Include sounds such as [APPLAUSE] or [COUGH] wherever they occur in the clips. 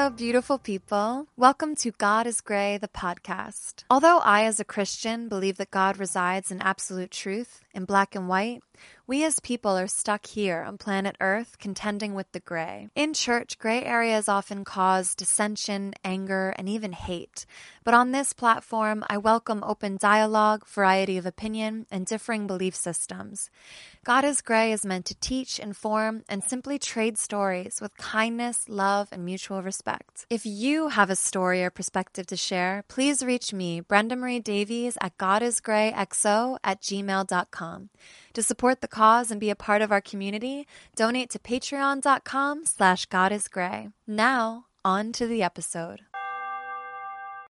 Hello, beautiful people. Welcome to God is Grey, the podcast. Although I, as a Christian, believe that God resides in absolute truth, in black and white, we as people are stuck here on planet Earth contending with the gray. In church, gray areas often cause dissension, anger, and even hate. But on this platform, I welcome open dialogue, variety of opinion, and differing belief systems. God is Grey is meant to teach, inform, and simply trade stories with kindness, love, and mutual respect. If you have a story or perspective to share, please reach me, Brenda Marie Davies, at godisgrayxo at gmail.com. To support the cause and be a part of our community, donate to patreon.com slash godisgray. Now, on to the episode.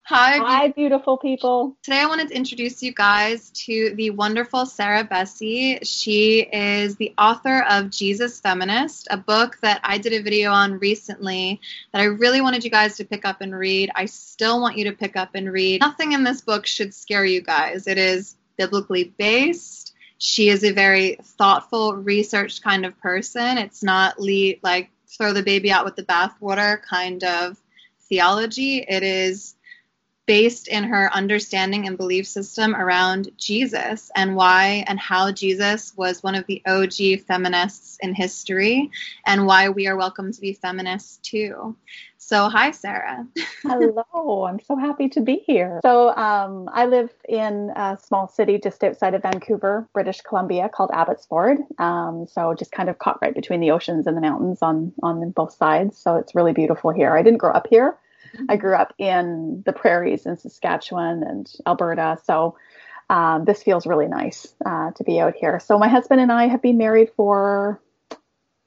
Hi, Hi, beautiful people. Today I wanted to introduce you guys to the wonderful Sarah Bessey. She is the author of Jesus Feminist, a book that I did a video on recently that I really wanted you guys to pick up and read. I still want you to pick up and read. Nothing in this book should scare you guys. It is biblically based. She is a very thoughtful, researched kind of person. It's not le- like throw the baby out with the bathwater kind of theology. It is based in her understanding and belief system around Jesus and why and how Jesus was one of the OG feminists in history and why we are welcome to be feminists too. So, hi, Sarah. [LAUGHS] Hello, I'm so happy to be here. So, um, I live in a small city just outside of Vancouver, British Columbia, called Abbotsford. Um, so, just kind of caught right between the oceans and the mountains on on both sides. So, it's really beautiful here. I didn't grow up here. I grew up in the prairies in Saskatchewan and Alberta. So um, this feels really nice uh, to be out here. So my husband and I have been married for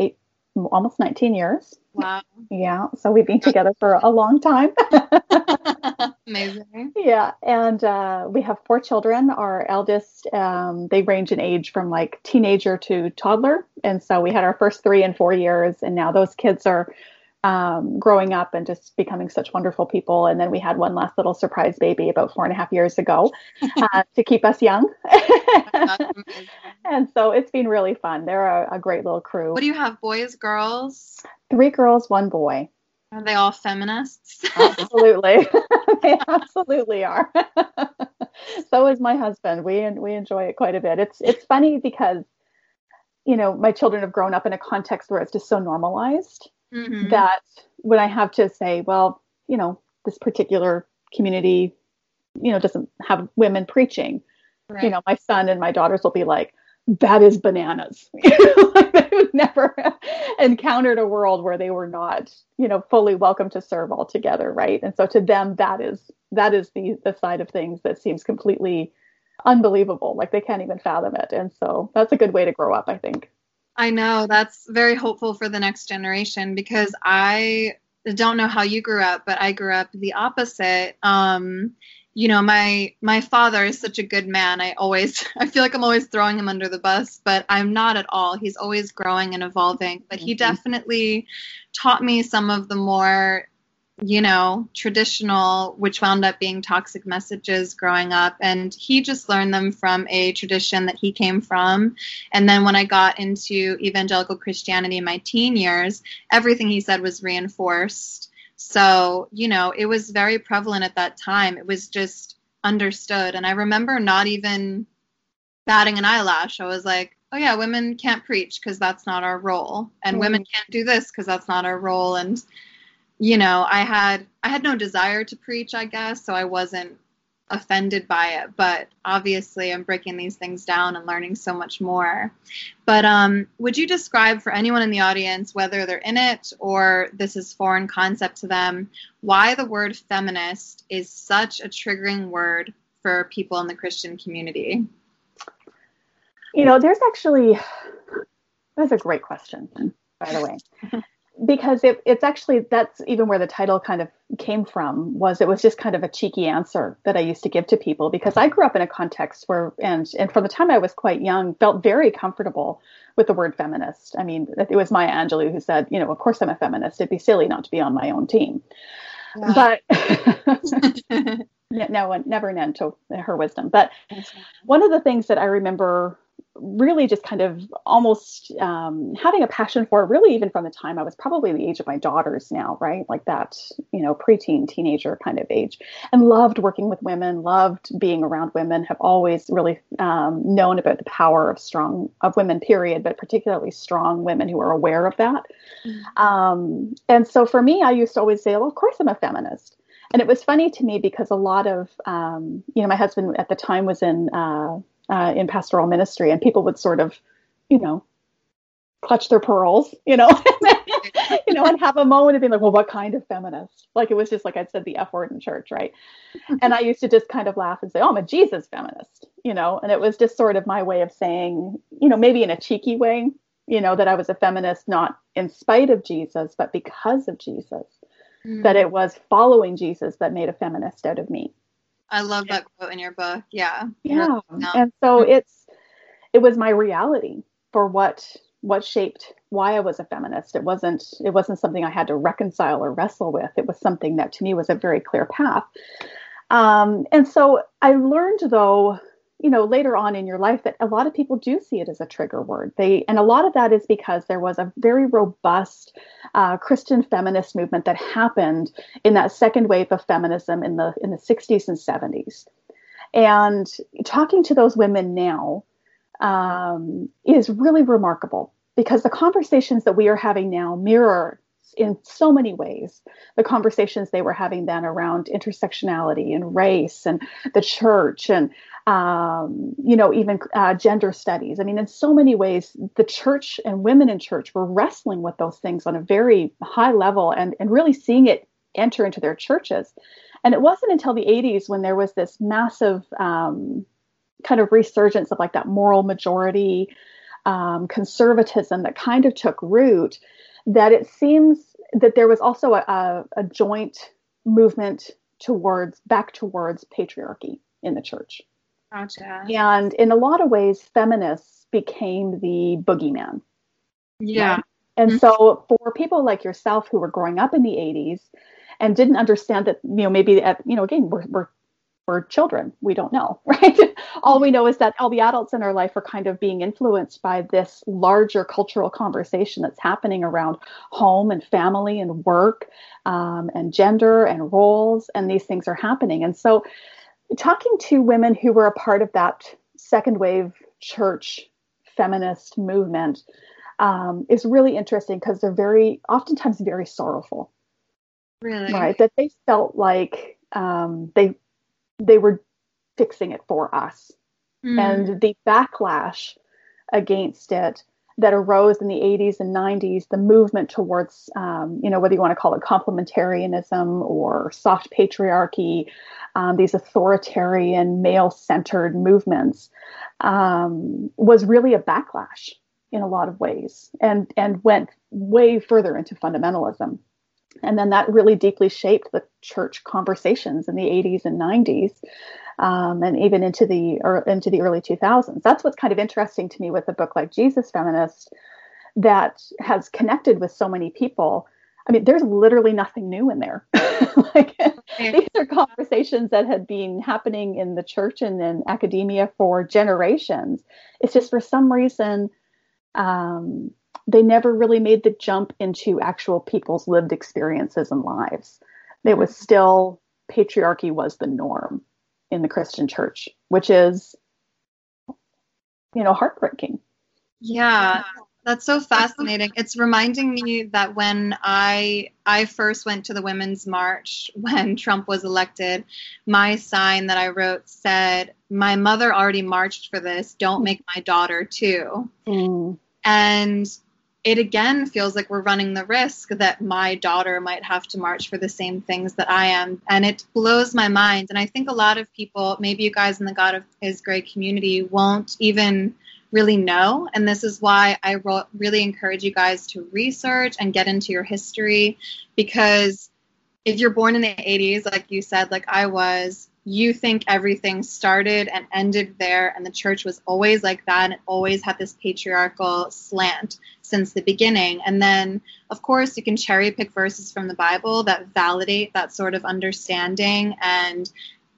eight, almost 19 years. Wow. Yeah. So we've been together for a long time. [LAUGHS] Amazing. Yeah. And uh, we have four children. Our eldest, um, they range in age from like teenager to toddler. And so we had our first three and four years. And now those kids are um, growing up and just becoming such wonderful people. And then we had one last little surprise baby about four and a half years ago [LAUGHS] uh, to keep us young. [LAUGHS] and so it's been really fun. They're a, a, great little crew. What do you have, boys, girls? Three girls, one boy. Are they all feminists? [LAUGHS] absolutely. they absolutely are. so is my husband. We we enjoy it quite a bit. It's it's funny because you know, my children have grown up in a context where it's just so normalized mm-hmm. that when I have to say, well, you know, this particular community, you know, doesn't have women preaching, right. you know, my son and my daughters will be like, that is bananas. [LAUGHS] [LAUGHS] like they've never [LAUGHS] encountered a world where they were not, you know, fully welcome to serve altogether, right? And so to them, that is that is the the side of things that seems completely unbelievable. Like they can't even fathom it. And so that's a good way to grow up, I think. I know that's very hopeful for the next generation because I don't know how you grew up, but I grew up the opposite. Um, you know, my my father is such a good man. I always [LAUGHS] I feel like I'm always throwing him under the bus, but I'm not at all. He's always growing and evolving. But he mm-hmm. definitely taught me some of the more you know, traditional, which wound up being toxic messages growing up. And he just learned them from a tradition that he came from. And then when I got into evangelical Christianity in my teen years, everything he said was reinforced. So, you know, it was very prevalent at that time. It was just understood. And I remember not even batting an eyelash. I was like, oh, yeah, women can't preach because that's not our role. And mm-hmm. women can't do this because that's not our role. And, you know, I had I had no desire to preach, I guess, so I wasn't offended by it. But obviously, I'm breaking these things down and learning so much more. But um, would you describe for anyone in the audience, whether they're in it or this is foreign concept to them, why the word feminist is such a triggering word for people in the Christian community? You know, there's actually that's a great question, by the way. [LAUGHS] because it, it's actually that's even where the title kind of came from was it was just kind of a cheeky answer that i used to give to people because i grew up in a context where and and from the time i was quite young felt very comfortable with the word feminist. I mean it was maya angelou who said you know of course i'm a feminist. It'd be silly not to be on my own team. But [LAUGHS] [LAUGHS] no one never an end to her wisdom. But one of the things that i remember really just kind of almost um, having a passion for it, really, even from the time I was probably the age of my daughters now, right? Like that, you know, preteen, teenager kind of age, and loved working with women, loved being around women, have always really um, known about the power of strong, of women, period, but particularly strong women who are aware of that. Mm-hmm. Um, and so for me, I used to always say, well, of course I'm a feminist. And it was funny to me because a lot of, um, you know, my husband at the time was in, uh, uh, in pastoral ministry, and people would sort of, you know, clutch their pearls, you know, [LAUGHS] you know, and have a moment of being like, well, what kind of feminist? Like it was just like I said the F word in church, right? [LAUGHS] and I used to just kind of laugh and say, oh, I'm a Jesus feminist, you know, and it was just sort of my way of saying, you know, maybe in a cheeky way, you know, that I was a feminist not in spite of Jesus, but because of Jesus, mm. that it was following Jesus that made a feminist out of me. I love that quote in your book. Yeah. Yeah. And so it's it was my reality for what what shaped why I was a feminist. It wasn't it wasn't something I had to reconcile or wrestle with. It was something that to me was a very clear path. Um, and so I learned though you know later on in your life that a lot of people do see it as a trigger word. They and a lot of that is because there was a very robust uh, christian feminist movement that happened in that second wave of feminism in the in the 60s and 70s and talking to those women now um, is really remarkable because the conversations that we are having now mirror in so many ways the conversations they were having then around intersectionality and race and the church and um, you know even uh, gender studies. I mean in so many ways the church and women in church were wrestling with those things on a very high level and, and really seeing it enter into their churches. And it wasn't until the 80s when there was this massive um, kind of resurgence of like that moral majority um, conservatism that kind of took root that it seems that there was also a, a, joint movement towards back towards patriarchy in the church. Gotcha. And in a lot of ways, feminists became the boogeyman. Yeah. Right? And mm-hmm. so for people like yourself who were growing up in the 80s and didn't understand that, you know, maybe at, you know, again, we're, we're we're children. We don't know, [LAUGHS] right? all we know is that all the adults in our life are kind of being influenced by this larger cultural conversation that's happening around home and family and work um, and gender and roles, and these things are happening. And so, talking to women who were a part of that second wave church feminist movement um, is really interesting because they're very, oftentimes, very sorrowful. Really? Right? That they felt like um, they they were fixing it for us. Mm. And the backlash against it that arose in the 80s and 90s, the movement towards, um, you know, whether you want to call it complementarianism or soft patriarchy, um, these authoritarian, male centered movements, um, was really a backlash in a lot of ways and, and went way further into fundamentalism and then that really deeply shaped the church conversations in the 80s and 90s um, and even into the or into the early 2000s that's what's kind of interesting to me with a book like jesus feminist that has connected with so many people. I mean there's literally nothing new in there. [LAUGHS] Like these are conversations that had been happening in the church and in academia for generations. It's just for some reason um, they never really made the jump into actual people's lived experiences and lives. It was still patriarchy was the norm in the Christian church, which is, you know, heartbreaking. Yeah, that's so fascinating. It's reminding me that when I I first went to the women's march [LAUGHS] when Trump was elected, my sign that I wrote said, "My mother already marched for this. Don't make my daughter too." Mm. And it again feels like we're running the risk that my daughter might have to march for the same things that I am. And it blows my mind. And I think a lot of people, maybe you guys in the God of His Grey community, won't even really know. And this is why I really encourage you guys to research and get into your history because if you're born in the 80s, like you said, like I was, you think everything started and ended there, and the church was always like that, and always had this patriarchal slant since the beginning. And then, of course, you can cherry pick verses from the Bible that validate that sort of understanding and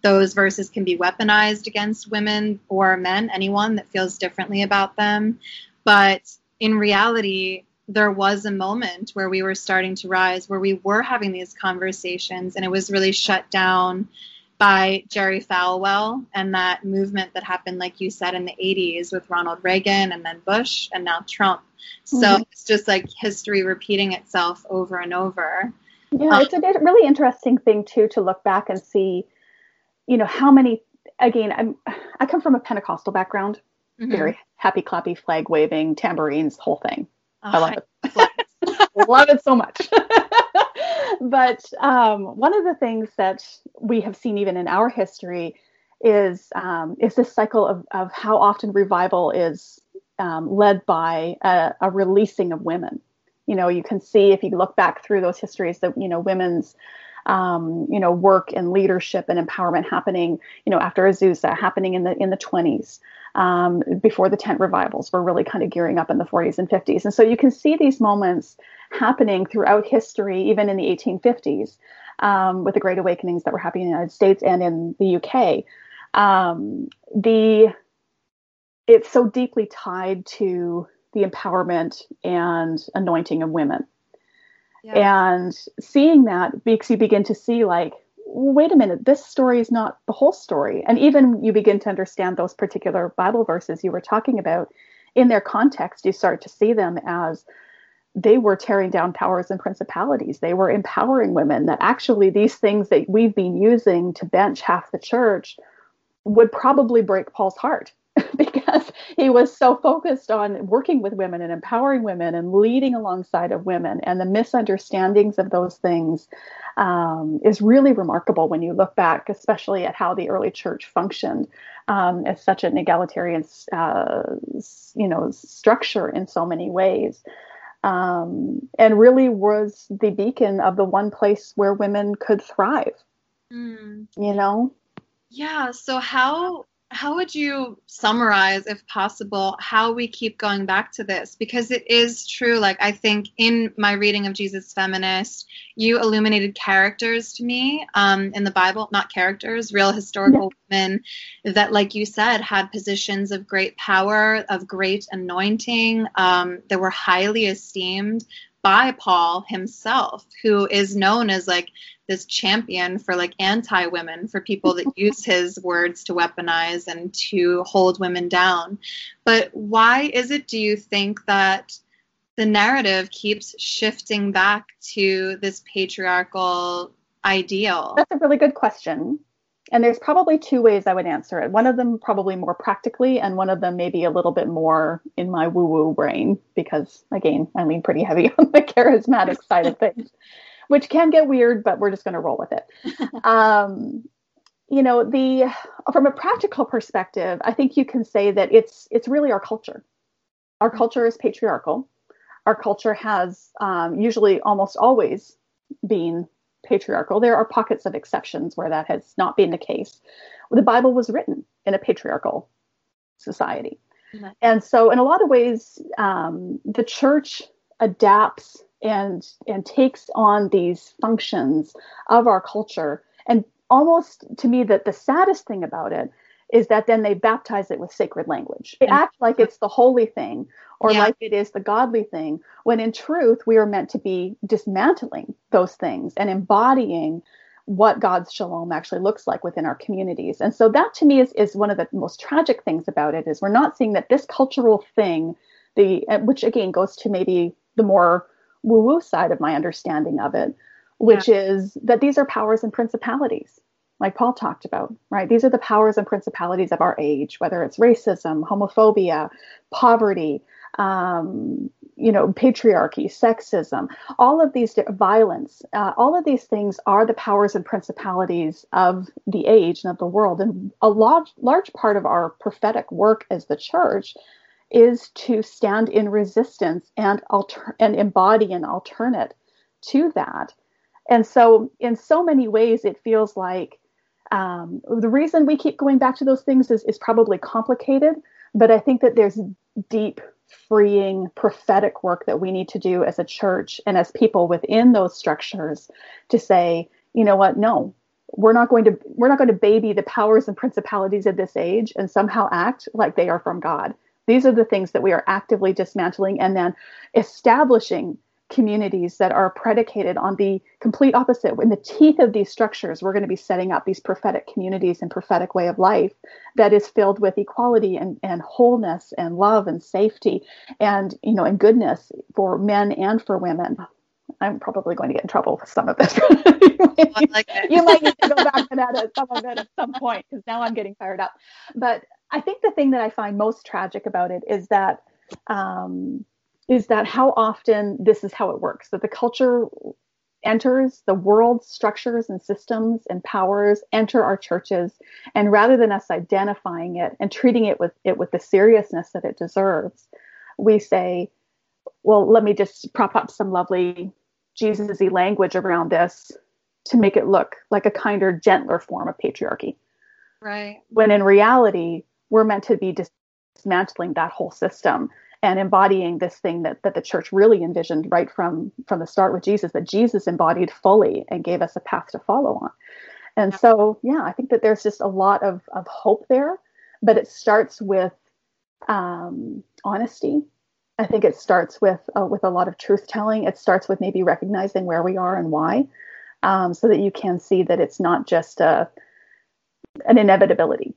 those verses can be weaponized against women or men, anyone that feels differently about them. But in reality, there was a moment where we were starting to rise, where we were having these conversations, and it was really shut down by Jerry Falwell and that movement that happened, like you said, in the 80s with Ronald Reagan and then Bush and now Trump. So mm-hmm. it's just like history repeating itself over and over. Yeah, um, it's a really interesting thing too to look back and see, you know, how many. Again, I'm I come from a Pentecostal background, mm-hmm. very happy, clappy, flag waving, tambourines, whole thing. Oh, I love it. Love it so much. [LAUGHS] but um, one of the things that we have seen even in our history is um, is this cycle of, of how often revival is um, led by a, a, releasing of women. You know, you can see if you look back through those histories that you know women's um, you know work and leadership and empowerment happening. You know, after Azusa happening in the in the 20s. Um, before the tent revivals were really kind of gearing up in the 40s and 50s. And so you can see these moments happening throughout history, even in the 1850s, um, with the Great Awakenings that were happening in the United States and in the UK. Um, the it's so deeply tied to the empowerment and anointing of women. Yeah. And seeing that makes you begin to see, like, wait a minute, this story is not the whole story. And even you begin to understand those particular Bible verses you were talking about in their context, you start to see them as they were tearing down powers and principalities. They were empowering women that actually these things that we've been using to bench half the church would probably break Paul's heart [LAUGHS] because he was so focused on working with women and empowering women and leading alongside of women. And the misunderstandings of those things um, is really remarkable when you look back, especially at how the early church functioned um, as such an egalitarian, uh, you know, structure in so many ways. Um, and really was the beacon of the one place where women could thrive. Mm. You know, yeah. So how how would you summarize, if possible, how we keep going back to this? Because it is true. Like I think in my reading of Jesus Feminist, you illuminated characters to me um, in the Bible, not characters, real historical yeah. women that, like you said, had positions of great power, of great anointing, um, that were highly esteemed by Paul himself, who is known as like this champion for like anti women, for people that [LAUGHS] use his words to weaponize and to hold women down. But why is it, do you think, that the narrative keeps shifting back to this patriarchal ideal? That's a really good question. And there's probably two ways I would answer it. One of them probably more practically, and one of them maybe a little bit more in my woo woo brain, because again, I lean pretty heavy [LAUGHS] on the charismatic side of things which can get weird, but we're just going to roll with it. [LAUGHS] um, you know, the from a practical perspective, I think you can say that it's it's really our culture. Our mm-hmm. culture is patriarchal. Our culture has um, usually almost always been patriarchal. There are pockets of exceptions where that has not been the case. The Bible was written in a patriarchal society. Mm-hmm. And so, in a lot of ways, um, the church adapts and and takes on these functions of our culture and almost to me that the saddest thing about it is that then they baptize it with sacred language they act like it's the holy thing or yeah. like it is the godly thing when in truth we are meant to be dismantling those things and embodying what God's shalom actually looks like within our communities. And so that to me is, is one of the most tragic things about it is we're not seeing that this cultural thing, the which again goes to maybe the more woo woo side of my understanding of it, which yeah. is that these are powers and principalities, like Paul talked about, right? These are the powers and principalities of our age, whether it's racism, homophobia, poverty, um, you know, patriarchy, sexism, all of these violence, uh, all of these things are the powers and principalities of the age and of the world. And a large, large part of our prophetic work as the church is to stand in resistance and alter- and embody an alternate to that. And so, in so many ways, it feels like um, the reason we keep going back to those things is, is probably complicated, but I think that there's deep, freeing, prophetic work that we need to do as a church and as people within those structures to say, you know what, no, we're not going to we're not going to baby the powers and principalities of this age and somehow act like they are from God. These are the things that we are actively dismantling and then establishing communities that are predicated on the complete opposite. In the teeth of these structures, we're going to be setting up these prophetic communities and prophetic way of life that is filled with equality and, and wholeness and love and safety and you know and goodness for men and for women. I'm probably going to get in trouble with some of this. [LAUGHS] you, like you might need to go back and edit some of it at some point because now I'm getting fired up. But I think the thing that I find most tragic about it is that um, is that how often this is how it works that the culture enters the world structures and systems and powers enter our churches and rather than us identifying it and treating it with it with the seriousness that it deserves we say well let me just prop up some lovely jesus-y language around this to make it look like a kinder gentler form of patriarchy. Right. When in reality we're meant to be dismantling that whole system and embodying this thing that, that the church really envisioned right from from the start with jesus that jesus embodied fully and gave us a path to follow on. And so yeah i think that there's just a lot of, of hope there but it starts with um, honesty. I think it starts with uh, with a lot of truth telling. It starts with maybe recognizing where we are and why um, so that you can see that it's not just a, an inevitability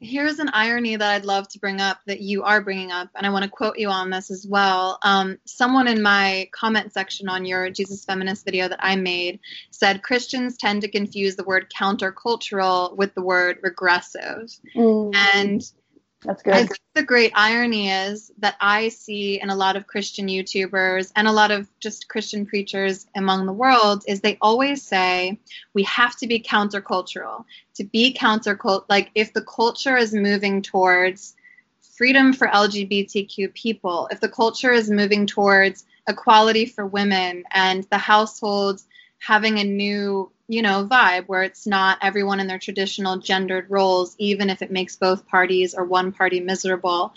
here's an irony that I'd love to bring up that you are bringing up, and I want to quote you on this as well. Um, someone in my comment section on your Jesus Feminist video that I made said Christians tend to confuse the word countercultural with the word regressive. Mm. And that's good. I think the great irony is that I see in a lot of Christian YouTubers and a lot of just Christian preachers among the world is they always say we have to be countercultural. To be countercult, like if the culture is moving towards freedom for LGBTQ people, if the culture is moving towards equality for women and the households having a new you know vibe where it's not everyone in their traditional gendered roles even if it makes both parties or one party miserable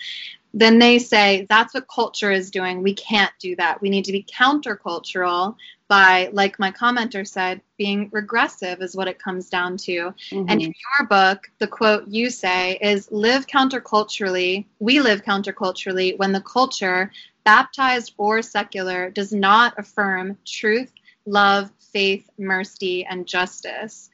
then they say that's what culture is doing. We can't do that. We need to be countercultural by like my commenter said being regressive is what it comes down to. Mm-hmm. and in your book the quote you say is live counterculturally. We live counterculturally when the culture baptized or secular does not affirm truth love, faith, mercy, and justice.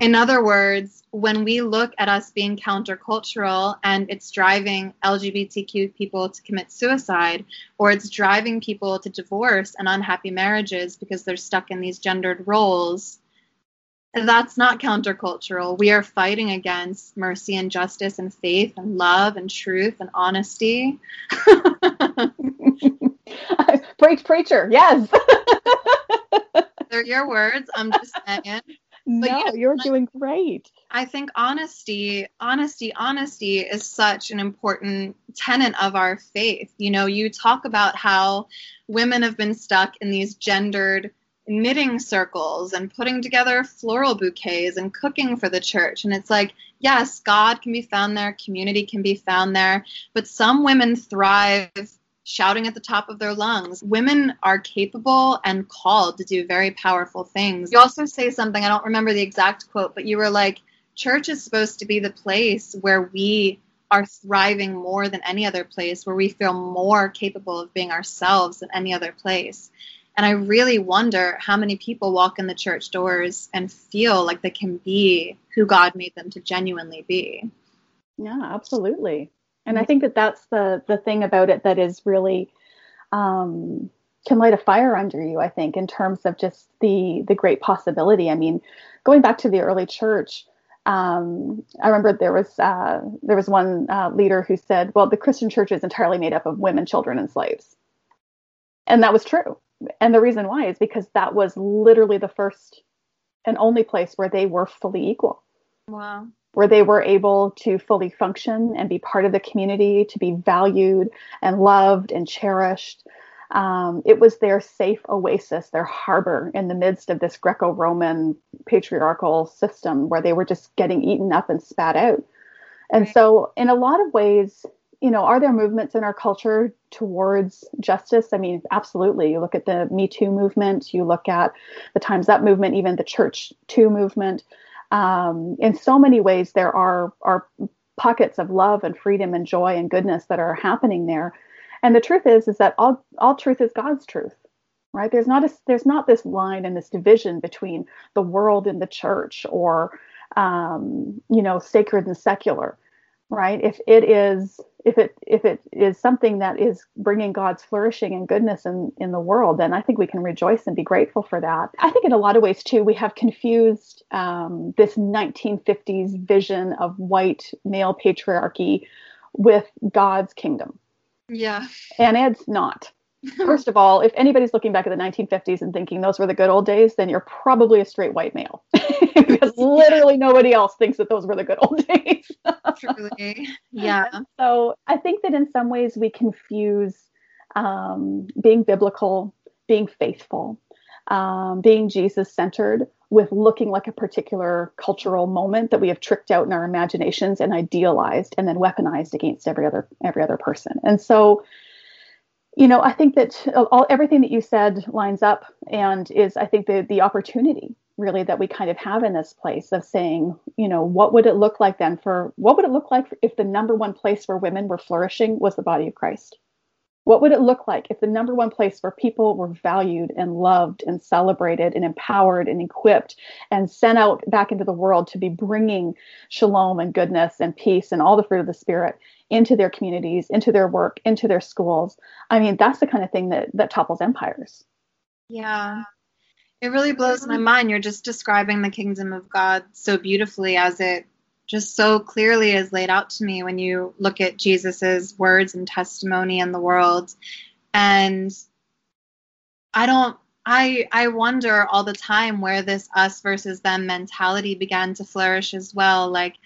In other words, when we look at us being countercultural and it's driving LGBTQ people to commit suicide, or it's driving people to divorce and unhappy marriages because they're stuck in these gendered roles, that's not countercultural. We are fighting against mercy and justice and faith and love and truth and honesty. [LAUGHS] [LAUGHS] Preach, preacher, yes. [LAUGHS] Your words. I'm just [LAUGHS] saying. no, yeah, you're like, doing great. I think honesty, honesty, honesty is such an important tenet of our faith. You know, you talk about how women have been stuck in these gendered knitting circles and putting together floral bouquets and cooking for the church. And it's like, yes, God can be found there, community can be found there, but some women thrive shouting at the top of their lungs. Women are capable and called to do very powerful things. You also say something, I don't remember the exact quote, but you were like, church is supposed to be the place where we are thriving more than any other place, where we feel more capable of being ourselves than any other place. And I really wonder how many people walk in the church doors and feel like they can be who God made them to genuinely be. Yeah, absolutely and i think that that's the the thing about it that is really um, can light a fire under you i think in terms of just the the great possibility i mean going back to the early church um, I remember there was uh, there was one uh, leader who said, "Well, the Christian church is entirely made up of women, children, and slaves," and that was true. And the reason why is because that was literally the first and only place where they were fully equal. Wow where they were able to fully function and be part of the community, to be valued and loved and cherished. Um, it was their safe oasis, their harbor in the midst of this Greco Roman patriarchal system where they were just getting eaten up and spat out. And right. so, in a lot of ways, you know, are there movements in our culture towards justice? I mean, absolutely. You look at the Me Too movement, you look at the Time's Up movement, even the Church Too movement. Um, in so many ways, there are are pockets of love and freedom and joy and goodness that are happening there. And the truth is, is that all all truth is God's truth, right? There's not a, there's not this line and this division between the world and the church, or um, you know, sacred and secular right? If it is if it if it is something that is bringing god's flourishing and goodness in in the world then i think we can rejoice and be grateful for that. I think in a lot of ways too we have confused um, this 1950s vision of white male patriarchy with god's kingdom. Yeah. And it's not First of all, if anybody's looking back at the 1950s and thinking those were the good old days, then you're probably a straight white male [LAUGHS] because [LAUGHS] literally nobody else thinks that those were the good old days. Truly. [LAUGHS] Yeah. so I think that in some ways we confuse um, being biblical, being faithful, um, being Jesus centered with looking like a particular cultural moment that we have tricked out in our imaginations and idealized and then weaponized against every other every other person. And so you know, I think that all everything that you said lines up and is, I think, the the opportunity really that we kind of have in this place of saying, you know, what would it look like then for what would it look like if the number one place where women were flourishing was the body of Christ? What would it look like if the number one place where people were valued and loved and celebrated and empowered and equipped and sent out back into the world to be bringing shalom and goodness and peace and all the fruit of the Spirit into their communities, into their work, into their schools. I mean, that's the kind of thing that that topples empires. Yeah. It really blows my mind. You're just describing the kingdom of God so beautifully as it just so clearly is laid out to me when you look at Jesus's words and testimony in the world. And I don't I I wonder all the time where this us versus them mentality began to flourish as well. Like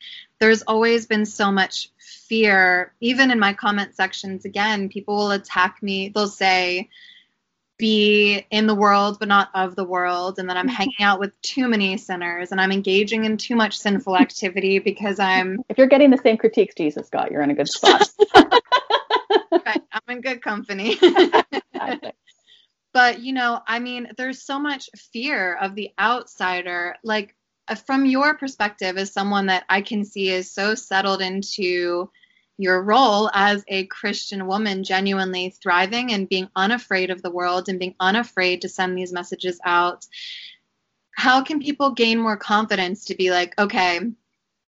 there's always been so much fear, even in my comment sections. Again, people will attack me. They'll say, be in the world but not of the world and that i'm mm-hmm. hanging out with too many sinners and i'm engaging in too much sinful activity because i'm if you're getting the same critiques jesus got you're in a good spot [LAUGHS] right, i'm in good company [LAUGHS] [LAUGHS] but you know i mean there's so much fear of the outsider like Uh, from your perspective as someone that I can see is so settled into your role as a Christian woman, genuinely thriving and being unafraid of the world and being unafraid to send these messages out, how can people gain more confidence to be like, okay,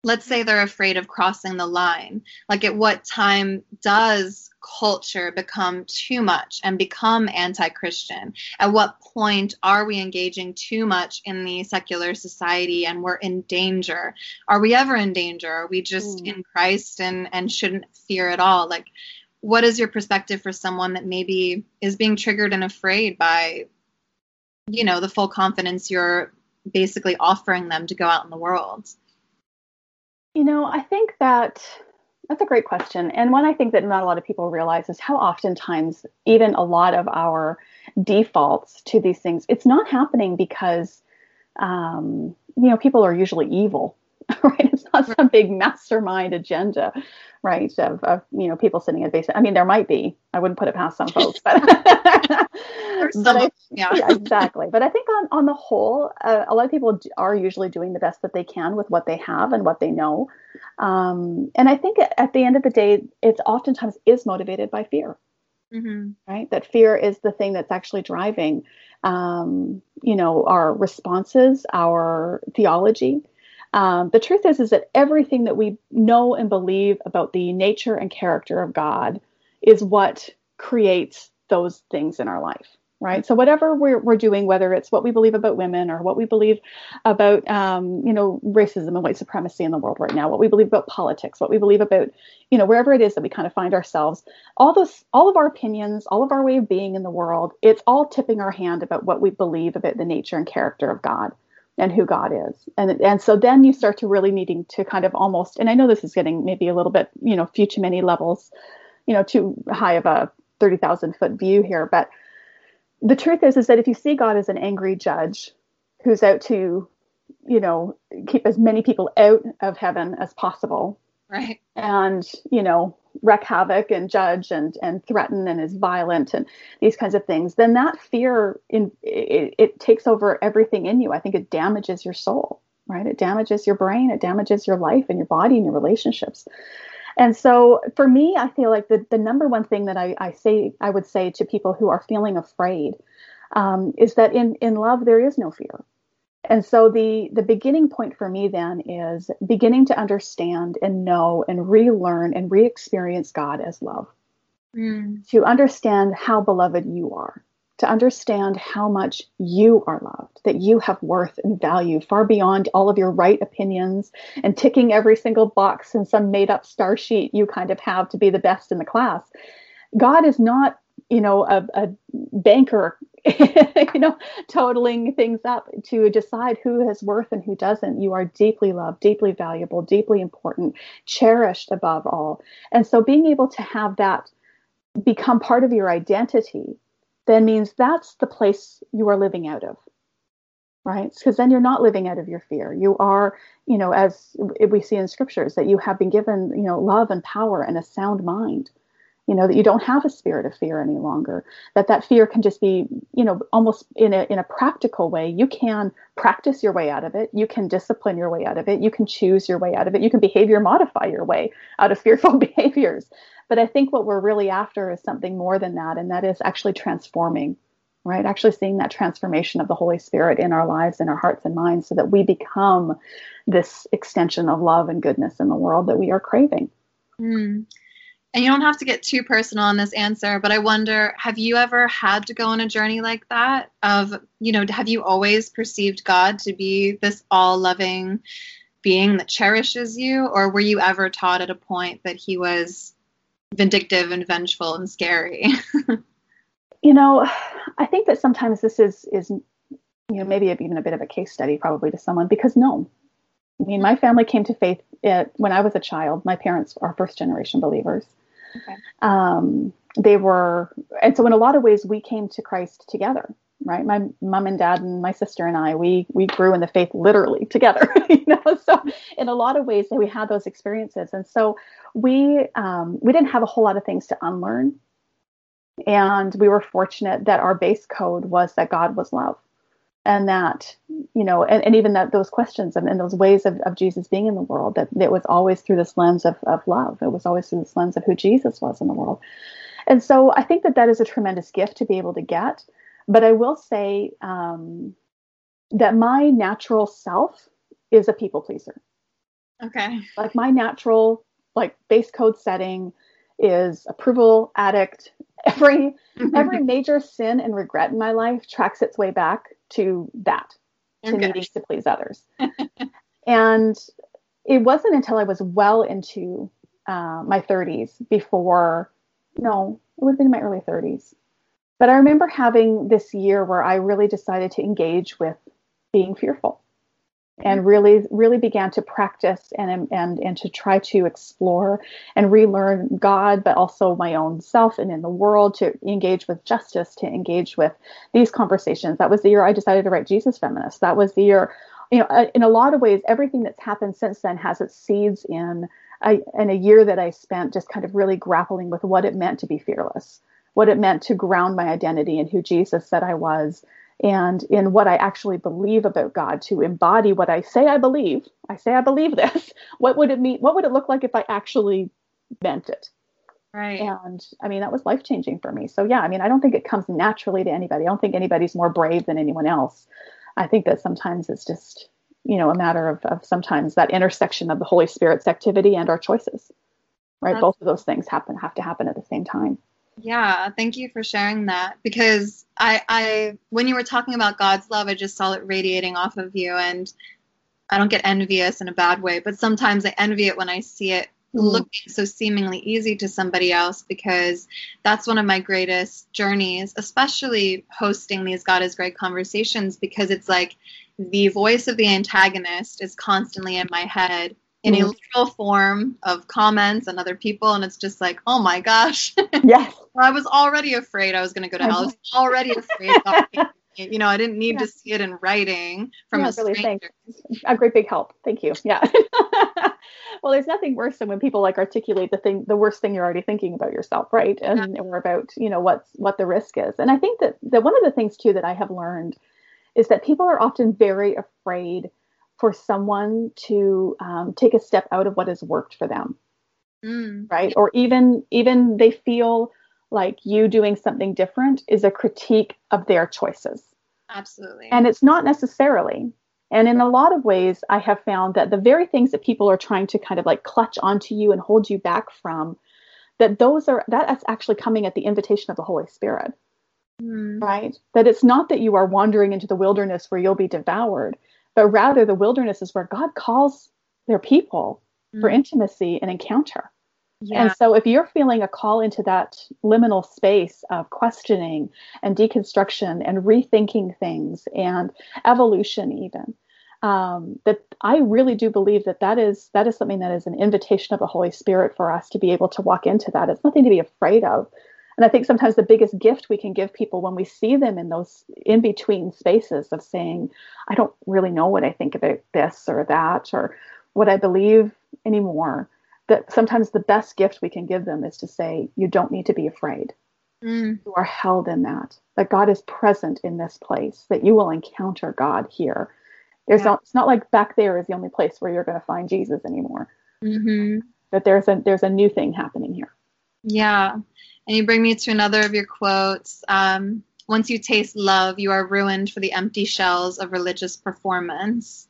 let's say they're afraid of crossing the line? Like, at what time does culture become too much and become anti Christian? At what point are we engaging too much in the secular society and we're in danger? Are we ever in danger? Are we just mm. in Christ and, and shouldn't fear at all? Like, what is your perspective for someone that maybe is being triggered and afraid by, you know, the full confidence you're basically offering them to go out in the world? You know, I think that that's a great question. And one I think that not a lot of people realize is how oftentimes, even a lot of our defaults to these things, it's not happening because, um, you know, people are usually evil, [LAUGHS] right? It's not some big mastermind agenda, right? Of, of you know, people sitting in base. I mean, there might be. I wouldn't put it past some folks, but, [LAUGHS] [LAUGHS] but I, yeah. yeah. exactly. But I think on on the whole, uh, a lot of people are usually doing the best that they can with what they have and what they know. Um, and I think at the end of the day, it's oftentimes is motivated by fear. Mm-hmm. Right, that fear is the thing that's actually driving, um, you know, our responses, our theology, um, the truth is, is that everything that we know and believe about the nature and character of God is what creates those things in our life, right? So whatever we're, we're doing, whether it's what we believe about women or what we believe about, um, you know, racism and white supremacy in the world right now, what we believe about politics, what we believe about, you know, wherever it is that we kind of find ourselves, all those, all of our opinions, all of our way of being in the world, it's all tipping our hand about what we believe about the nature and character of God and who God is. And and so then you start to really needing to kind of almost and I know this is getting maybe a little bit, you know, few too many levels, you know, too high of a 30,000 foot view here, but the truth is is that if you see God as an angry judge who's out to, you know, keep as many people out of heaven as possible. Right. And, you know, wreak havoc and judge and and threaten and is violent and these kinds of things, then that fear in it, it takes over everything in you. I think it damages your soul, right? It damages your brain, it damages your life and your body and your relationships. And so for me, I feel like the, the number one thing that I, I say I would say to people who are feeling afraid um, is that in, in love there is no fear. And so the the beginning point for me then is beginning to understand and know and relearn and re-experience God as love. Mm. To understand how beloved you are, to understand how much you are loved, that you have worth and value far beyond all of your right opinions and ticking every single box in some made up star sheet you kind of have to be the best in the class. God is not, you know, a, a banker [LAUGHS] you know, totaling things up to decide who has worth and who doesn't. You are deeply loved, deeply valuable, deeply important, cherished above all. And so being able to have that become part of your identity then means that's the place you are living out of. Right? Because then you're not living out of your fear. You are, you know, as we see in scriptures, that you have been given, you know, love and power and a sound mind you know that you don't have a spirit of fear any longer that that fear can just be you know almost in a in a practical way. You can practice your way out of it. You can discipline your way out of it. You can choose your way out of it. You can behavior modify your way out of [LAUGHS] fearful behaviors. But i think what we're really after is something more than that and that is actually transforming right? Actually seeing that transformation of the holy spirit in our lives in our hearts and minds so that we become this extension of love and goodness in the world that we are craving. Mm and you don't have to get too personal on this answer, but I wonder have you ever had to go on a journey like that? Of, you know, have you always perceived God to be this all loving being that cherishes you? Or were you ever taught at a point that he was vindictive and vengeful and scary? [LAUGHS] you know, I think that sometimes this is, is, you know, maybe even a bit of a case study probably to someone because no, I mean, my family came to faith it, when I was a child. My parents are first generation believers. Okay. Um, they were, and so in a lot of ways, we came to Christ together, right? My mom and dad and my sister and I, we we grew in the faith literally together, [LAUGHS] you know. So in a lot of ways, we had those experiences, and so we um, we didn't have a whole lot of things to unlearn, and we were fortunate that our base code was that God was love and that you know and, and even that those questions and, and those ways of, of jesus being in the world that it was always through this lens of, of love. It was always through this lens of who jesus was in the world. And so i think that that is a tremendous gift to be able to get. But i will say um, that my natural self is a people pleaser. Okay. Like my natural like base code setting is approval addict [LAUGHS] every every [LAUGHS] major sin and regret in my life tracks its way back to that, to okay. needing to please others. [LAUGHS] and it wasn't until I was well into uh, my 30s before, no, it would have been my early 30s. But I remember having this year where I really decided to engage with being fearful and really really began to practice and and and to try to explore and relearn God, but also my own self and in the world to engage with justice, to engage with these conversations. That was the year I decided to write Jesus Feminist. That was the year, you know, uh, in a lot of ways, everything that's happened since then has its seeds in a, in a year that I spent just kind of really grappling with what it meant to be fearless, what it meant to ground my identity in who Jesus said I was and in what I actually believe about God to embody what I say I believe. I say I believe this. [LAUGHS] What would it mean? What would it look like if I actually meant it? Right. And I mean, that was life changing for me. So, yeah, I mean, I don't think it comes naturally to anybody. I don't think anybody's more brave than anyone else. I think that sometimes it's just, you know, a matter of, of sometimes that intersection of the Holy Spirit's activity and our choices, right? Both of those things happen, have to happen at the same time. Yeah, thank you for sharing that because I I when you were talking about God's love, I just saw it radiating off of you and I don't get envious in a bad way, but sometimes I envy it when I see it mm. looking so seemingly easy to somebody else because that's one of my greatest journeys, especially hosting these God is Grey conversations because it's like the voice of the antagonist is constantly in my head in mm-hmm. a literal form of comments and other people and it's just like oh my gosh [LAUGHS] yes i was already afraid i was going to go to hell i was [LAUGHS] already afraid you know i didn't need yeah. to see it in writing from yeah, a stranger. Really, a great big help thank you yeah [LAUGHS] well, there's nothing worse than when people like articulate the thing, the worst thing you're already thinking about yourself, right? And yeah. or about you know what's what the risk is. And I think that that one of the things too that I have learned is that people are often very afraid for someone to um, take a step out of what has worked for them, mm. right? Or even even they feel like you doing something different is a critique of their choices. Absolutely. And it's not necessarily. And in a lot of ways, I have found that the very things that people are trying to kind of like clutch onto you and hold you back from, that those are, that is actually coming at the invitation of the Holy Spirit. Mm. Right? That it's not that you are wandering into the wilderness where you'll be devoured, but rather the wilderness is where God calls their people mm. for intimacy and encounter. Yeah. And so if you're feeling a call into that liminal space of questioning and deconstruction and rethinking things and evolution even, um, that I really do believe that that is that is something that is an invitation of the Holy Spirit for us to be able to walk into that. It's nothing to be afraid of. And I think sometimes the biggest gift we can give people when we see them in those in between spaces of saying, I don't really know what I think about this or that or what I believe anymore that sometimes the best gift we can give them is to say, you don't need to be afraid. Mm. You are held in that, that God is present in this place, that you will encounter God here. There's yeah. not, it's not like back there is the only place where you're going to find Jesus anymore. Mm-hmm. That there's a there's a new thing happening here. Yeah, and you bring me to another of your quotes. Um, Once you taste love, you are ruined for the empty shells of religious performance.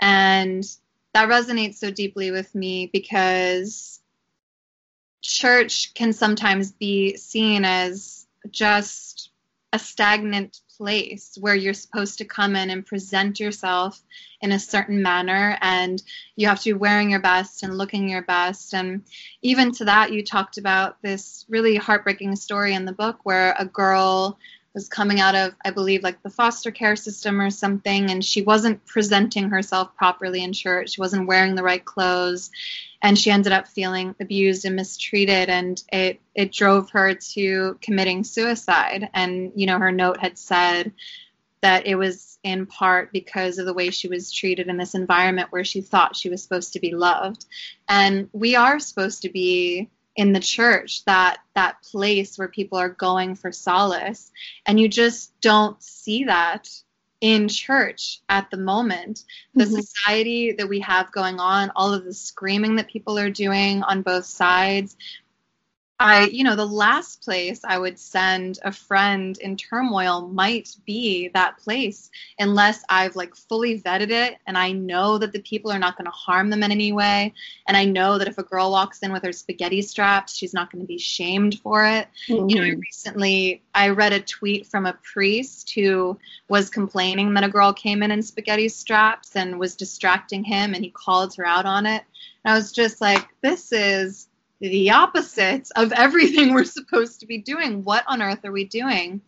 And that resonates so deeply with me because church can sometimes be seen as just a stagnant place where you're supposed to come in and present yourself in a certain manner and you have to be wearing your best and looking your best and even to that you talked about this really heartbreaking story in the book where a girl was coming out of, I believe, like the foster care system or something, and she wasn't presenting herself properly in church. She wasn't wearing the right clothes, and she ended up feeling abused and mistreated, and it it drove her to committing suicide. And you know, her note had said that it was in part because of the way she was treated in this environment where she thought she was supposed to be loved. And we are supposed to be in the church that that place where people are going for solace and you just don't see that in church at the moment the mm-hmm. society that we have going on all of the screaming that people are doing on both sides I, you know, the last place I would send a friend in turmoil might be that place unless I've like fully vetted it and I know that the people are not going to harm them in any way. And I know that if a girl walks in with her spaghetti straps, she's not going to be shamed for it. Mm-hmm. You know, I mm-hmm. recently I read a tweet from a priest who was complaining that a girl came in in spaghetti straps and was distracting him and he called her out on it. And I was just like, this is the opposite of everything [LAUGHS] we're supposed to be doing. What on earth are we doing?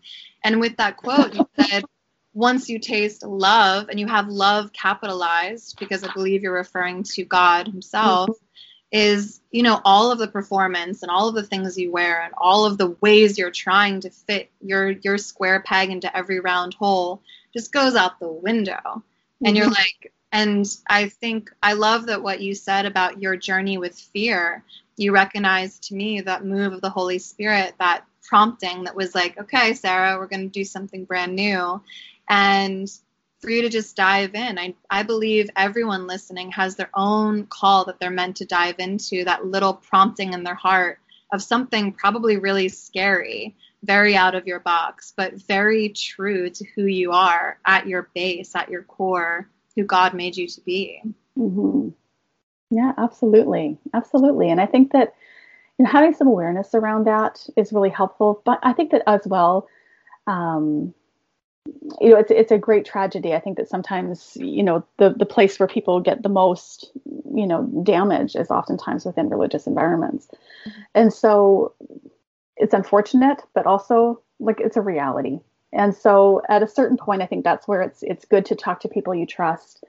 And with that quote, you [LAUGHS] said, once you taste love, and you have love capitalized, because I believe you're referring to God Himself, mm-hmm. is, you know, all of the performance and all of the things you wear and all of the ways you're trying to fit your, your square peg into every round hole just goes out the window. And you're mm-hmm. like, and I think I love that what you said about your journey with fear you recognized to me that move of the Holy Spirit, that prompting that was like, okay, Sarah, we're going to do something brand new. And for you to just dive in. I, I believe everyone listening has their own call that they're meant to dive into, that little prompting in their heart of something probably really scary, very out of your box, but very true to who you are at your base, at your core, who God made you to be. Mm-hmm. Yeah, absolutely. Absolutely. And I think that you know, having some awareness around that is really helpful. But I think that as well, um, you know, it's it's a great tragedy. I think that sometimes, you know, the the place where people get the most, you know, damage is oftentimes within religious environments. Mm-hmm. And so it's unfortunate, but also like it's a reality. And so at a certain point, I think that's where it's it's good to talk to people you trust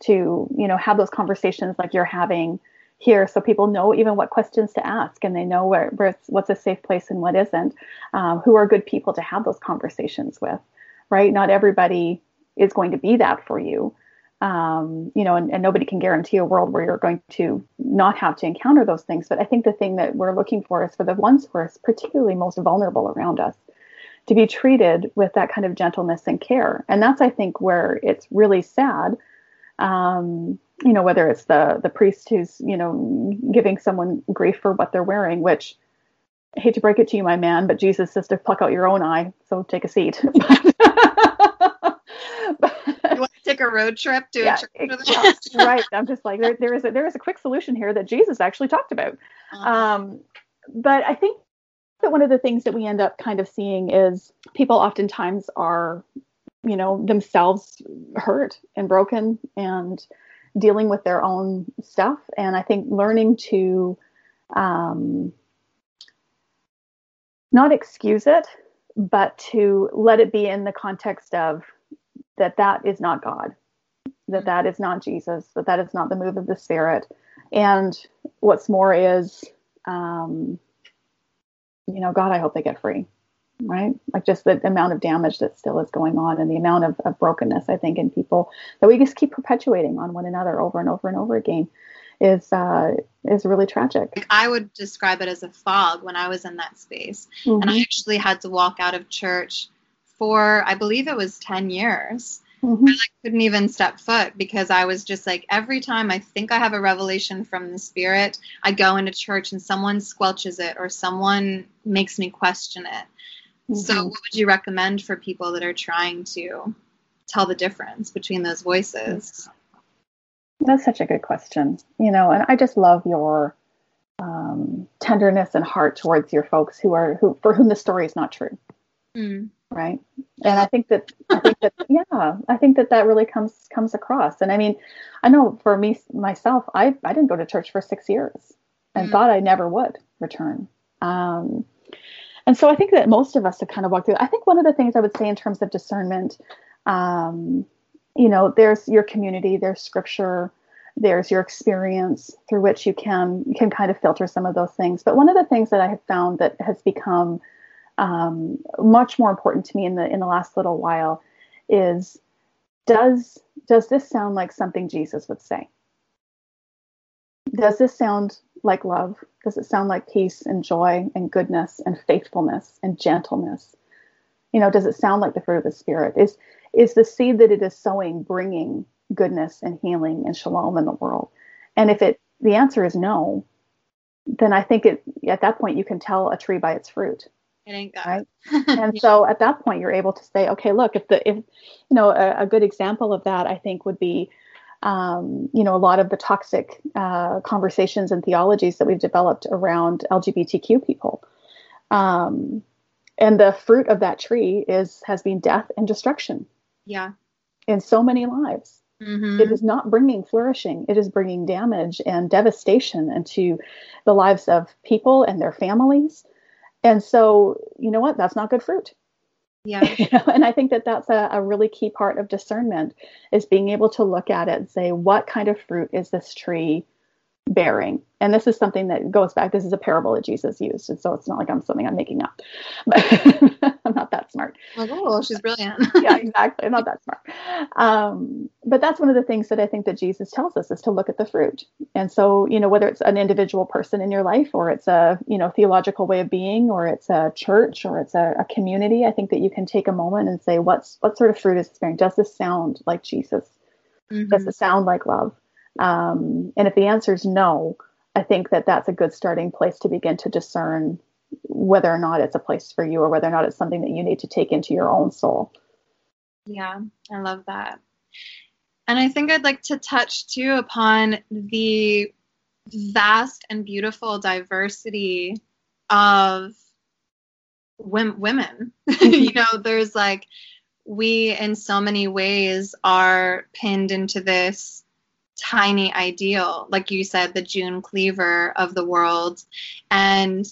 to you know have those conversations like you're having here so people know even what questions to ask and they know where, where what's a safe place and what isn't um, who are good people to have those conversations with right not everybody is going to be that for you um, you know, and, and nobody can guarantee a world where you're going to not have to encounter those things. But I think the thing that we're looking for is for the ones who are particularly most vulnerable around us to be treated with that kind of gentleness and care. And that's, I think, where it's really sad. Um, you know, whether it's the the priest who's you know giving someone grief for what they're wearing, which I hate to break it to you, my man, but Jesus says to pluck out your own eye. So take a seat. [LAUGHS] You want to take a road trip to yeah, a church [LAUGHS] right. I'm just like there, there is a there is a quick solution here that Jesus actually talked about. Uh-huh. Um, but I think that one of the things that we end up kind of seeing is people oftentimes are, you know, themselves hurt and broken and dealing with their own stuff. And I think learning to um, not excuse it, but to let it be in the context of that that is not God, that that is not Jesus, that that is not the move of the Spirit. And what's more is, um, you know, God, I hope they get free, right? Like just the amount of damage that still is going on and the amount of, of brokenness, I think, in people that we just keep perpetuating on one another over and over and over again is uh, is really tragic. I would describe it as a fog when I was in that space, mm-hmm. and I actually had to walk out of church for I believe it was 10 years. Mm-hmm. I like, couldn't even step foot because I was just like every time I think I have a revelation from the spirit, I go into church and someone squelches it or someone makes me question it. Mm-hmm. So, what would you recommend for people that are trying to tell the difference between those voices? That's such a good question. You know, and I just love your um, tenderness and heart towards your folks who are who for whom the story is not true. Mm right and i think that i think that [LAUGHS] yeah i think that that really comes comes across and i mean i know for me myself i i didn't go to church for six years and mm thought i never would return um, and so i think that most of us have kind of walked through i think one of the things i would say in terms of discernment um, you know there's your community there's scripture there's your experience through which you can you can kind of filter some of those things but one of the things that i have found that has become um, much more important to me in the in the last little while is does does this sound like something Jesus would say? Does this sound like love? Does it sound like peace and joy and goodness and faithfulness and gentleness? You know, does it sound like the fruit of the spirit? Is is the seed that it is sowing bringing goodness and healing and shalom in the world? And if it the answer is no, then I think it at that point you can tell a tree by its fruit. It ain't God. Right. [LAUGHS] and so at that point, you're able to say, okay, look, if the, if, you know, a, a good example of that, I think would be, um, you know, a lot of the toxic uh, conversations and theologies that we've developed around LGBTQ people. Um, and the fruit of that tree is has been death and destruction. Yeah. In so many lives. Mm-hmm. It is not bringing flourishing. It is bringing damage and devastation into the lives of people and their families and so, you know what? That's not good fruit. Yeah. [LAUGHS] you know, and I think that that's a, a really key part of discernment is being able to look at it and say, what kind of fruit is this tree bearing? And this is something that goes back. This is a parable that Jesus used, and so it's not like I'm something I'm making up. But [LAUGHS] I'm not that smart. Like, oh, she's [LAUGHS] brilliant. yeah, [LAUGHS] exactly. I'm not that smart. Um, but that's one of the things that I think that Jesus tells us is to look at the fruit. And so, you know, whether it's an individual person in your life, or it's a you know theological way of being, or it's a church, or it's a, a community, I think that you can take a moment and say, what's what sort of fruit is this bearing? Does this sound like Jesus? Mm-hmm. Does it sound like love? Um, and if the answer is no, I think that that's a good starting place to begin to discern whether or not it's a place for you or whether or not it's something that you need to take into your own soul. Yeah, I love that. And I think I'd like to touch too upon the vast and beautiful diversity of women. [LAUGHS] you know, there's like, we in so many ways are pinned into this tiny ideal, like you said, the June Cleaver of the world. And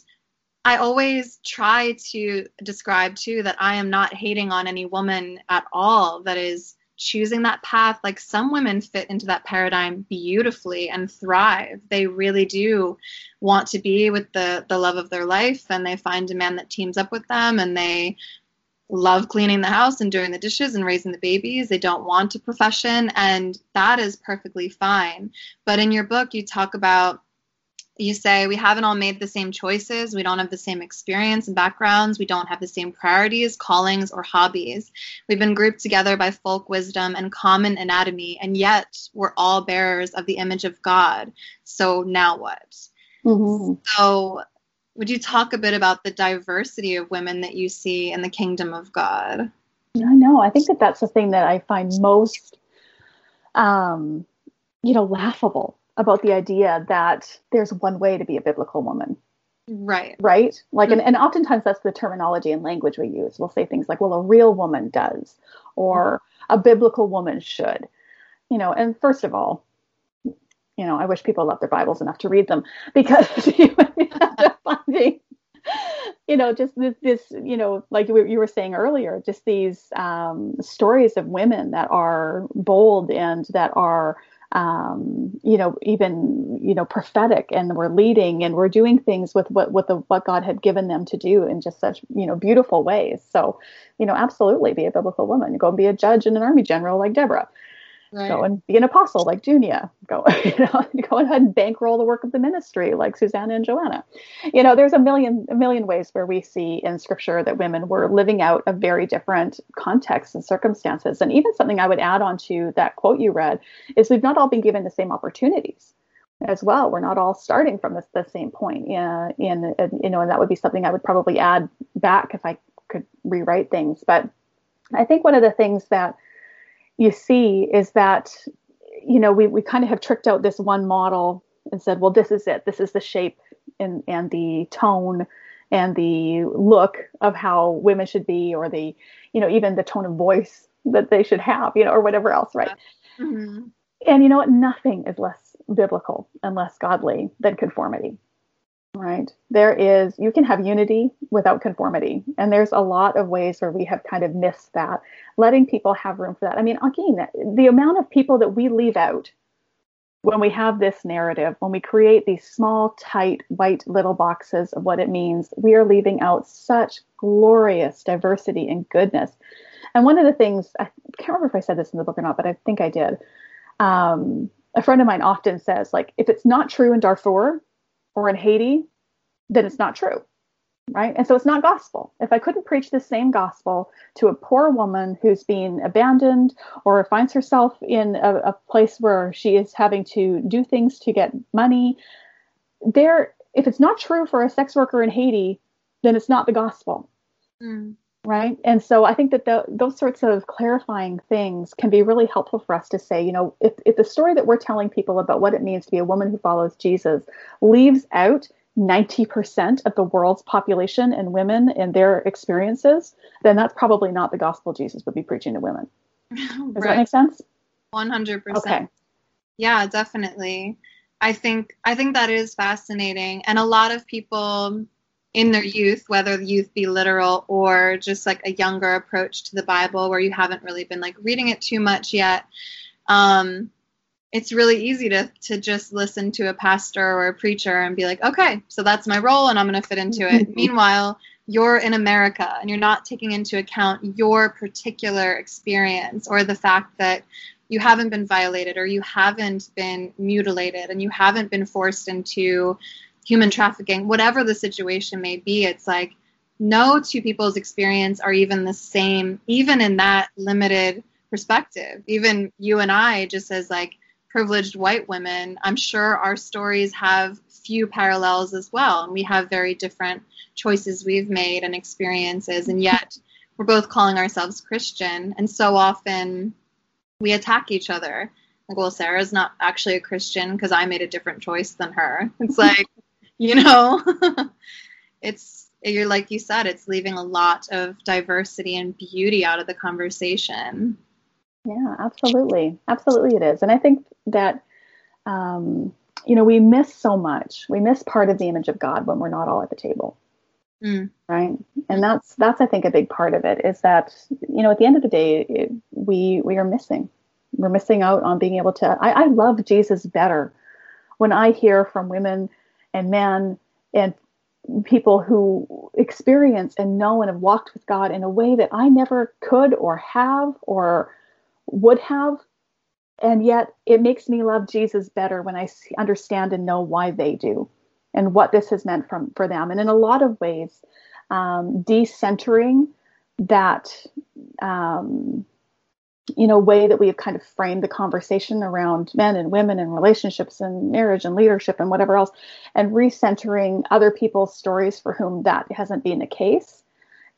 I always try to describe too that I am not hating on any woman at all that is choosing that path. Like some women fit into that paradigm beautifully and thrive. They really do want to be with the the love of their life and they find a man that teams up with them and they love cleaning the house and doing the dishes and raising the babies. They don't want a profession, and that is perfectly fine. But in your book, you talk about you say we haven't all made the same choices we don't have the same experience and backgrounds we don't have the same priorities callings or hobbies we've been grouped together by folk wisdom and common anatomy and yet we're all bearers of the image of god so now what mm-hmm. so would you talk a bit about the diversity of women that you see in the kingdom of God? I know. I think that that's the thing that I find most, um, you know, laughable about the idea that there's one way to be a biblical woman. Right. Right? Like, mm-hmm. and, and oftentimes that's the terminology and language we use. We'll say things like, well, a real woman does, or mm-hmm. a biblical woman should. You know, and first of all, you know, I wish people loved their Bibles enough to read them [LAUGHS] because you [LAUGHS] finding, you know, just this, this, you know, like you were saying earlier, just these um, stories of women that are bold and that are, um, you know, even you know, prophetic, and we're leading and we're doing things with what what the what God had given them to do in just such you know beautiful ways. So, you know, absolutely be a biblical woman. Go and be a judge and an army general like Deborah. Right. Go and be an apostle like Junia. Go, [LAUGHS] you know, go ahead and bankroll the work of the ministry like Susanna and Joanna. You know, there's a million a million ways where we see in scripture that women were living out a very different context and circumstances. And even something I would add on to that quote you read is we've not all been given the same opportunities as well. We're not all starting from the, the same point. Yeah, in, in you know, and that would be something I would probably add back if I could rewrite things. But I think one of the things that you see is that you know we, we kind of have tricked out this one model and said well this is it. This is the shape and and the tone and the look of how women should be or the you know even the tone of voice that they should have you know or whatever else right? Mm-hmm. and you know what? Nothing is less biblical and less godly than conformity right. There is you can have unity without conformity and there's a lot of ways where we have kind of missed that letting people have room for that. I mean again the amount of people that we leave out when we have this narrative when we create these small tight white little boxes of what it means we are leaving out such glorious diversity and goodness. And one of the things i can't remember if i said this in the book or not but i think i did. Um, a friend of mine often says like if it's not true in darfur or in Haiti, then it's not true. Right. And so it's not gospel. If I couldn't preach the same gospel to a poor woman who's being abandoned or finds herself in a, a place where she is having to do things to get money, there, if it's not true for a sex worker in Haiti, then it's not the gospel. Mm right? And so i think that the, those sorts of clarifying things can be really helpful for us to say you know if, if the story that we're telling people about what it means to be a woman who follows jesus leaves out 90% of the world's population and women and their experiences then that's probably not the gospel jesus would be preaching to women. [LAUGHS] Does right. that make sense? 100% okay. Yeah definitely. I think i think that is fascinating. And a lot of people in their youth, whether the youth be literal or just like a younger approach to the Bible where you haven't really been like reading it too much yet. Um, it's really easy to to just listen to a pastor or a preacher and be like, okay, so that's my role and I'm going to fit into it. [LAUGHS] Meanwhile, you're in America and you're not taking into account your particular experience or the fact that you haven't been violated or you haven't been mutilated and you haven't been forced into human trafficking, whatever the situation may be, it's like no two people's experience are even the same, even in that limited perspective. Even you and I, just as like privileged white women, I'm sure our stories have few parallels as well. And we have very different choices we've made and experiences. And yet we're both calling ourselves Christian. And so often we attack each other. Like, well, Sarah's not actually a Christian because I made a different choice than her. It's like, you know? [LAUGHS] It's you're like you said it's leaving a lot of diversity and beauty out of the conversation. Yeah absolutely. Absolutely it is. And i think that um, you know we miss so much. We miss part of the image of god when we're not all at the table. Mm. right? And that's that's i think a big part of it is that you know at the end of the day it, we we are missing. We're missing out on being able to I, I love jesus better when i hear from women and men and people who experience and know and have walked with God in a way that I never could or have or would have. And yet it makes me love Jesus better when I see, understand and know why they do and what this has meant from, for them. And in a lot of ways, um, decentering that um, you know way that we have kind of framed the conversation around men and women and relationships and marriage and leadership and whatever else and recentering other people's stories for whom that hasn't been the case.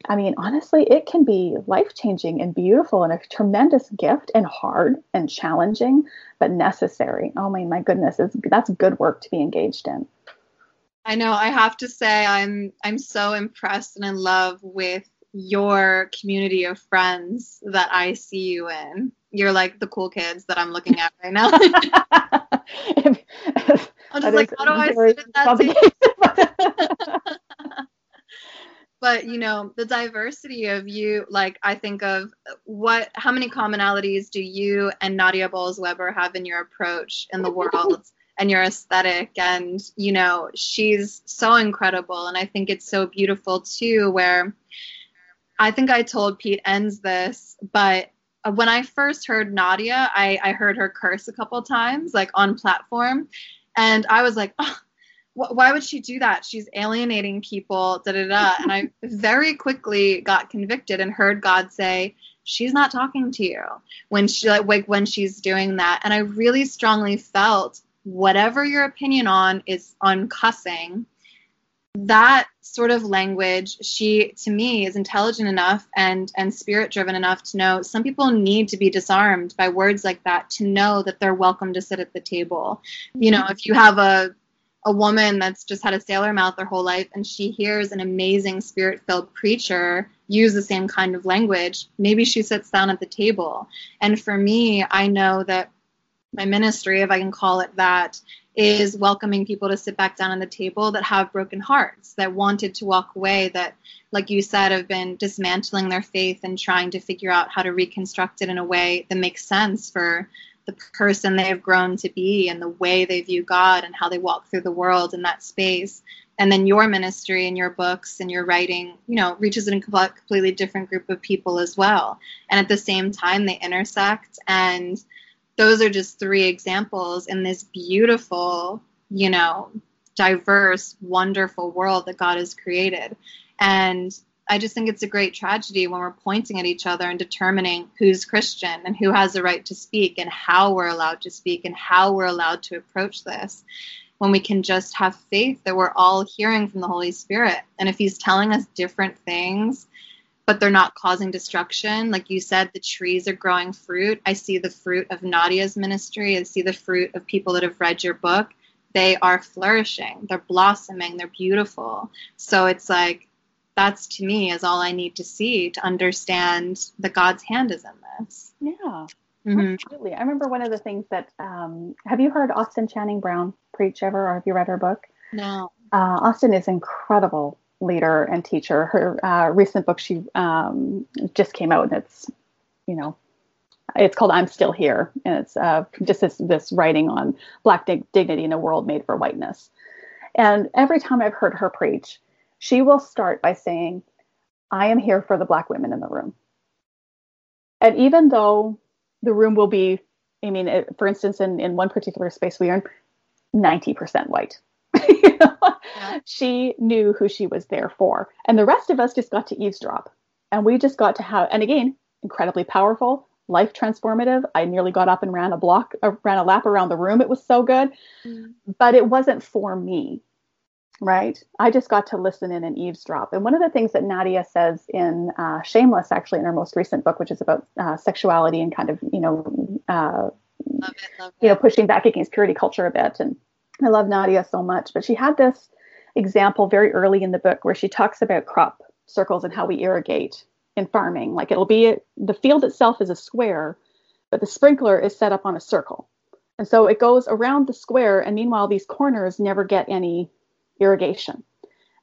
I mean honestly it can be life changing and beautiful and a tremendous gift and hard and challenging but necessary. Oh my my goodness is that's good work to be engaged in. I know i have to say i'm i'm so impressed and in love with your community of friends that I see you in. You're like the cool kids that I'm looking at right now. [LAUGHS] I'm just like, how do I sit that [LAUGHS] but you know the diversity of you like i think of what how many commonalities do you and nadia bolz-weber have in your approach in the world [LAUGHS] and your aesthetic and you know she's so incredible and i think it's so beautiful too where I think I told Pete Enns this, but uh, when I first heard Nadia, I, I heard her curse a couple times, like on platform, and I was like, oh, wh- why would she do that? She's alienating people, da da da. And I [LAUGHS] very quickly got convicted and heard God say, she's not talking to you when she like when she's doing that. And I really strongly felt whatever your opinion on is on cussing that sort of language she to me is intelligent enough and and spirit driven enough to know some people need to be disarmed by words like that to know that they're welcome to sit at the table. You know if you have a a woman that's just had a sailor mouth their whole life and she hears an amazing spirit filled preacher use the same kind of language maybe she sits down at the table. And for me i know that my ministry if i can call it that is welcoming people to sit back down on the table that have broken hearts, that wanted to walk away, that, like you said, have been dismantling their faith and trying to figure out how to reconstruct it in a way that makes sense for the person they have grown to be and the way they view God and how they walk through the world in that space. And then your ministry and your books and your writing, you know, reaches a completely different group of people as well. And at the same time, they intersect and those are just three examples in this beautiful, you know, diverse, wonderful world that God has created. And I just think it's a great tragedy when we're pointing at each other and determining who's Christian and who has the right to speak and how we're allowed to speak and how we're allowed to approach this. When we can just have faith that we're all hearing from the Holy Spirit. And if He's telling us different things, but they're not causing destruction. Like you said, the trees are growing fruit. I see the fruit of Nadia's ministry. I see the fruit of people that have read your book. They are flourishing, they're blossoming, they're beautiful. So it's like, that's to me is all I need to see to understand that God's hand is in this. Yeah. Mm-hmm. Absolutely. I remember one of the things that um, have you heard Austin Channing Brown preach ever, or have you read her book? No. Uh, Austin is incredible leader and teacher. Her uh, recent book she um, just came out, and it's you know it's called I'm Still Here, and it's uh, just this, this writing on black dig- dignity in a world made for whiteness. And every time I've heard her preach, she will start by saying, "I am here for the black women in the room." And even though the room will be, I mean, it, for instance, in, in one particular space we are 90% white. [LAUGHS] She knew who she was there for. And the rest of us just got to eavesdrop. And we just got to have, and again, incredibly powerful, life transformative. I nearly got up and ran a block, uh, ran a lap around the room. It was so good. Mm. But it wasn't for me, right? I just got to listen in and eavesdrop. And one of the things that Nadia says in uh, Shameless, actually, in her most recent book, which is about uh, sexuality and kind of, you know, uh, love it, love you know, pushing back against purity culture a bit. And I love Nadia so much, but she had this example very early in the book where she talks about crop circles and how we irrigate in farming. Like it'll be the field itself is a square, but the sprinkler is set up on a circle. And so it goes around the square, and meanwhile, these corners never get any irrigation.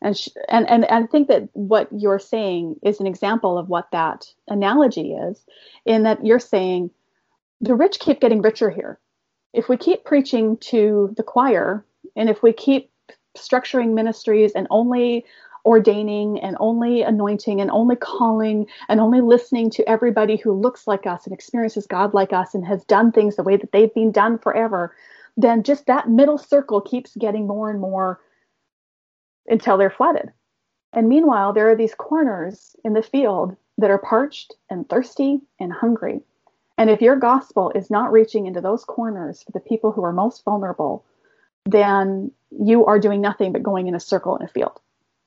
And, sh- and and I think that what you're saying is an example of what that analogy is, in that you're saying the rich keep getting richer here. If we keep preaching to the choir, and if we keep structuring ministries and only ordaining and only anointing and only calling and only listening to everybody who looks like us and experiences God like us and has done things the way that they've been done forever, then just that middle circle keeps getting more and more until they're flooded. And meanwhile, there are these corners in the field that are parched and thirsty and hungry. And if your gospel is not reaching into those corners for the people who are most vulnerable, then you are doing nothing but going in a circle in a field.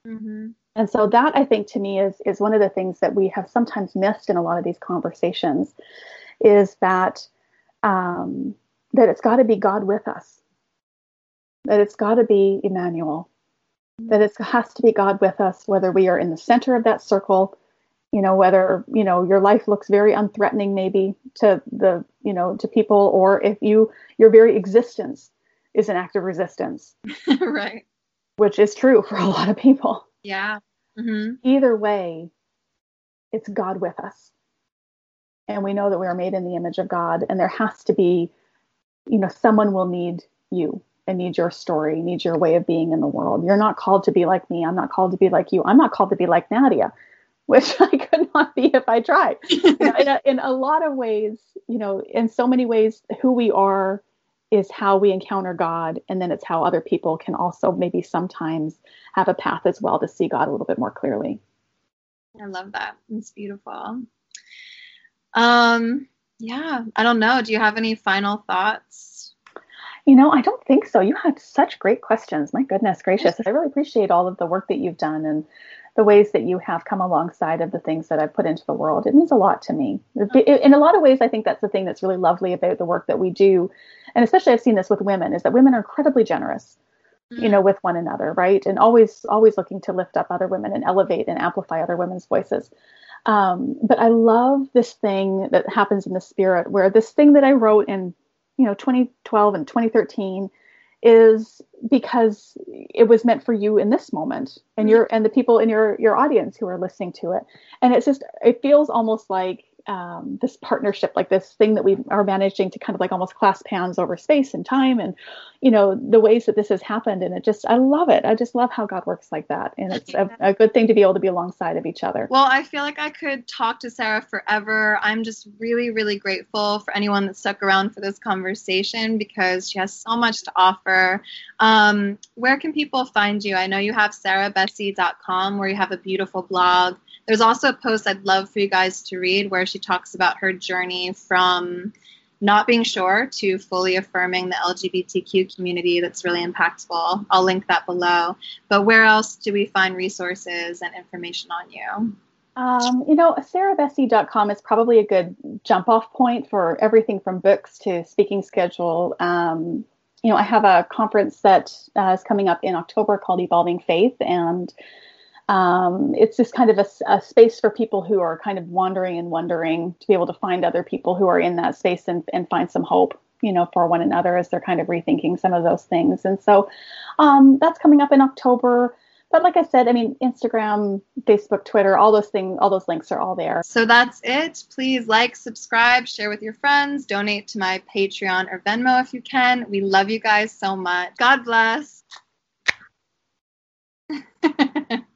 Mm-hmm. And so that I think to me is is one of the things that we have sometimes missed in a lot of these conversations, is that um, that it's got to be God with us, that it's got to be Emmanuel, that it has to be God with us, whether we are in the center of that circle, you know, whether, you know, your life looks very unthreatening maybe to the, you know, to people, or if you, your very existence is an act of resistance. [LAUGHS] right. Which is true for a lot of people. Yeah. Mm-hmm. Either way, it's God with us. And we know that we are made in the image of God, and there has to be, you know, someone will need you and need your story, need your way of being in the world. You're not called to be like me. I'm not called to be like you. I'm not called to be like Nadia, which [LAUGHS] I could not be if I tried. [LAUGHS] you know, in, a, in a lot of ways, you know, in so many ways, who we are is how we encounter God. And then it's how other people can also maybe sometimes have a path as well to see God a little bit more clearly. I love that. It's beautiful. Um, yeah, I don't know. Do you have any final thoughts? You know, I don't think so. You had such great questions. My goodness gracious. I really appreciate all of the work that you've done and the ways that you have come alongside of the things that I've put into the world. It means a lot to me. In a lot of ways, I think that's the thing that's really lovely about the work that we do. And especially I've seen this with women is that women are incredibly generous, mm-hmm. you know, with one another, right? And always, always looking to lift up other women and elevate and amplify other women's voices. Um, but I love this thing that happens in the spirit where this thing that I wrote in you know 2012 and 2013 is because it was meant for you in this moment and mm-hmm. your and the people in your your audience who are listening to it and it's just it feels almost like um, this partnership, like this thing that we are managing to kind of like almost clasp hands over space and time, and you know the ways that this has happened. And it just, I love it. I just love how God works like that, and it's a, a good thing to be able to be alongside of each other. Well, I feel like I could talk to Sarah forever. I'm just really, really grateful for anyone that stuck around for this conversation because she has so much to offer. Um, where can people find you? I know you have sarahbessey.com where you have a beautiful blog. There's also a post I'd love for you guys to read where she talks about her journey from not being sure to fully affirming the LGBTQ community that's really impactful. I'll link that below. But where else do we find resources and information on you? Um, you know, sarahbessey.com is probably a good jump off point for everything from books to speaking schedule. Um, you know, I have a conference that uh, is coming up in October called Evolving Faith, and um, it's just kind of a, a, space for people who are kind of wandering and wondering to be able to find other people who are in that space and, and find some hope you know for one another as they're kind of rethinking some of those things. And so um, that's coming up in october. But like i said i mean instagram facebook twitter all those things all those links are all there. So that's it. Please like subscribe share with your friends donate to my patreon or venmo if you can. We love you guys so much. God bless [LAUGHS]